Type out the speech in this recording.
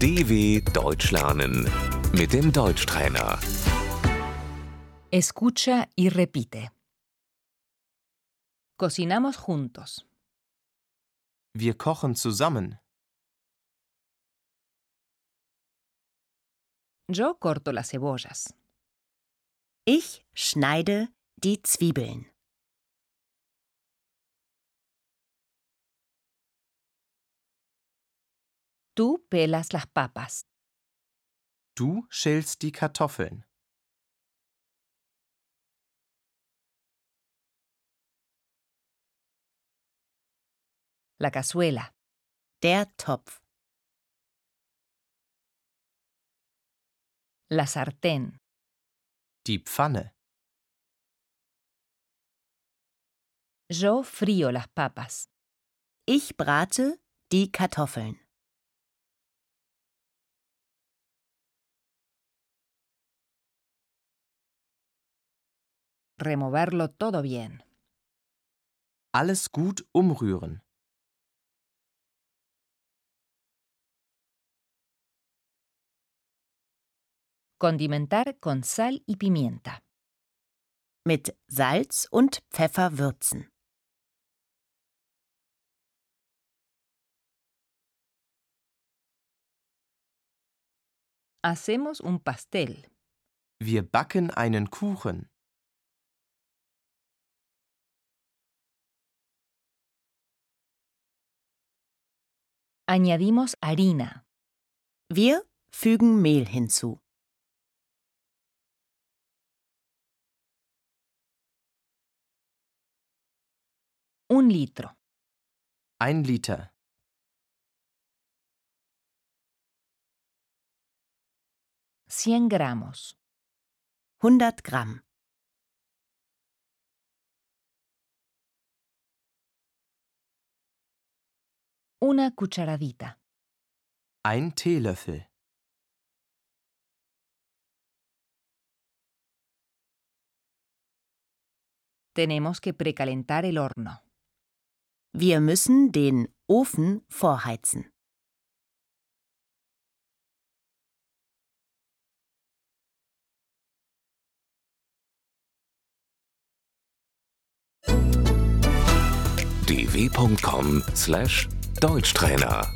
DW Deutsch lernen mit dem Deutschtrainer. Escucha y repite. Cocinamos juntos. Wir kochen zusammen. Yo corto las cebollas. Ich schneide die Zwiebeln. Tú pelas las papas. Du schälst die Kartoffeln. La cazuela. Der Topf. La sartén. Die Pfanne. Yo frío las papas. Ich brate die Kartoffeln. Removerlo todo bien. Alles gut umrühren. Condimentar con sal y pimienta. Mit Salz und Pfeffer würzen. Hacemos un pastel. Wir backen einen Kuchen. Añadimos harina. Wir fügen Mehl hinzu. Un litro. Ein Liter. Cien gramos. 100 Gramm. Una cucharadita. Ein Teelöffel. Tenemos que precalentar el horno. Wir müssen den Ofen vorheizen. dw.com/deutschtrainer